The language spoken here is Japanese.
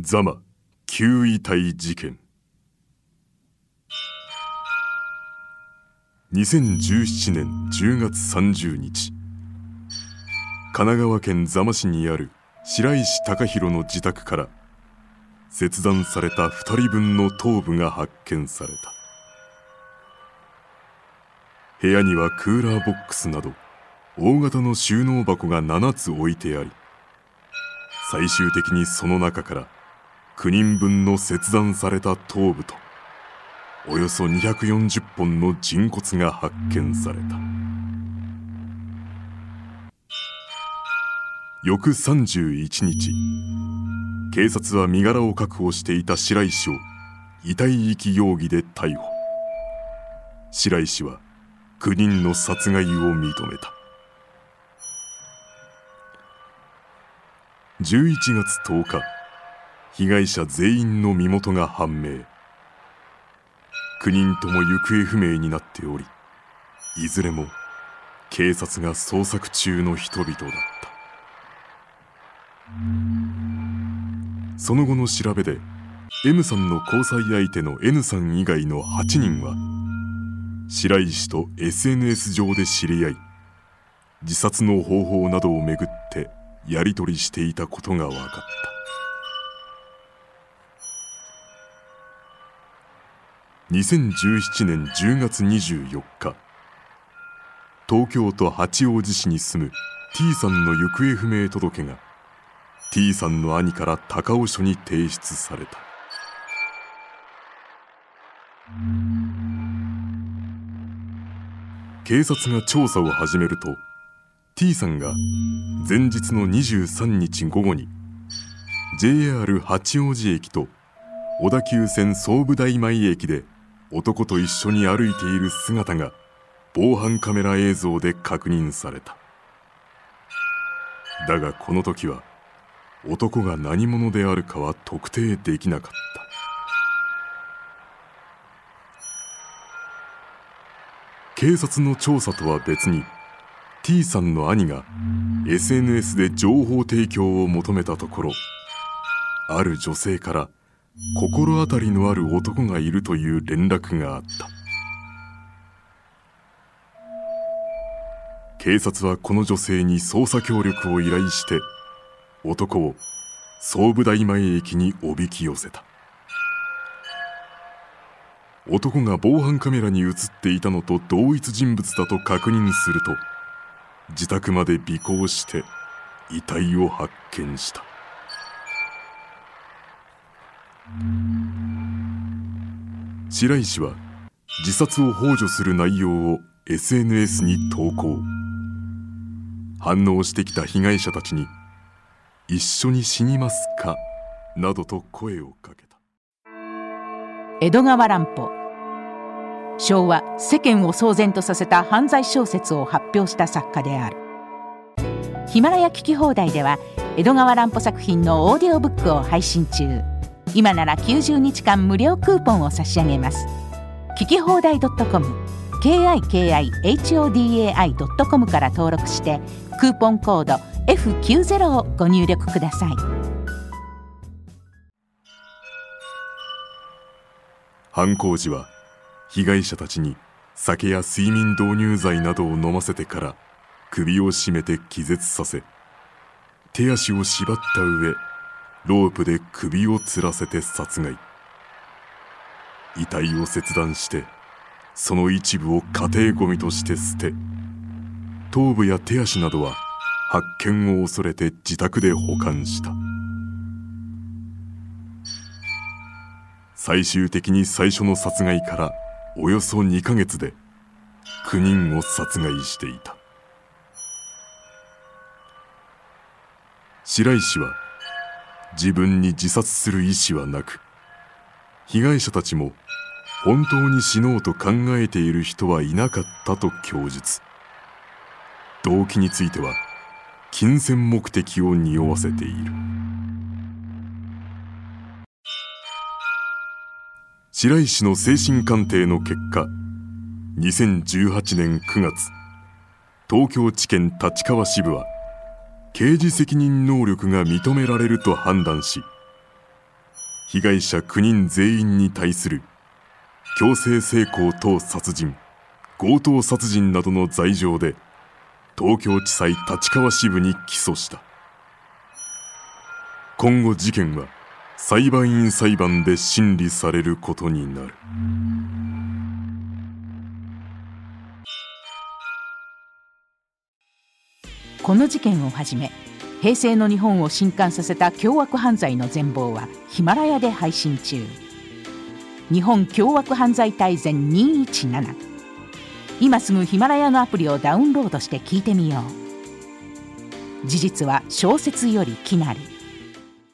ザマ旧遺体事件2017年10月30日神奈川県座間市にある白石貴弘の自宅から切断された2人分の頭部が発見された。部屋にはクーラーボックスなど大型の収納箱が7つ置いてあり最終的にその中から9人分の切断された頭部とおよそ240本の人骨が発見された。翌31日警察は身柄を確保していた白石を遺体遺棄容疑で逮捕。白石は9人の殺害を認めた。11月10日被害者全員の身元が判明。9人とも行方不明になっておりいずれも警察が捜索中の人々だった。その後の調べで M さんの交際相手の N さん以外の8人は白石と SNS 上で知り合い自殺の方法などをめぐってやり取りしていたことが分かった。2017年10月24日東京都八王子市に住む T さんの行方不明届が T さんの兄から高尾署に提出された。警察が調査を始めると T さんが前日の23日午後に JR 八王子駅と小田急線総武大前駅で男と一緒に歩いている姿が防犯カメラ映像で確認された。だがこの時は男が何者であるかは特定できなかった。警察の調査とは別に T さんの兄が SNS で情報提供を求めたところある女性から心当たりのある男がいるという連絡があった。警察はこの女性に捜査協力を依頼して男を総武大前駅におびき寄せた。男が防犯カメラに映っていたのと同一人物だと確認すると自宅まで尾行して遺体を発見した。白石は自殺を幇助する内容を SNS に投稿。反応してきた被害者たちに「一緒に死にますか?」などと声をかけた。江戸川乱歩。昭和世間を騒然とさせた犯罪小説を発表した作家である。ヒマラヤ聞き放題では江戸川乱歩作品のオーディオブックを配信中。今なら90日間無料クーポンを差し上げます。聞き放題 .com kikihodai.com から登録してクーポンコード F90 をご入力ください。犯行時は被害者たちに酒や睡眠導入剤などを飲ませてから首を絞めて気絶させ手足を縛った上ロープで首を吊らせて殺害。遺体を切断してその一部を家庭ゴミとして捨て頭部や手足などは発見を恐れて自宅で保管した。最終的に最初の殺害からおよそ2ヶ月で9人を殺害していた。白石は自分に自殺する意思はなく被害者たちも本当に死のうと考えている人はいなかったと供述。動機については金銭目的を匂わせている。白石の精神鑑定の結果2018年9月東京地検立川支部は刑事責任能力が認められると判断し被害者9人全員に対する強制性交等殺人強盗殺人などの罪状で東京地裁立川支部に起訴した。今後事件は裁判員裁判で審理されることになる。この事件をはじめ平成の日本を震撼させた凶悪犯罪の全貌はヒマラヤで配信中。日本凶悪犯罪大全217今すぐヒマラヤのアプリをダウンロードして聞いてみよう。事実は小説よりきなり。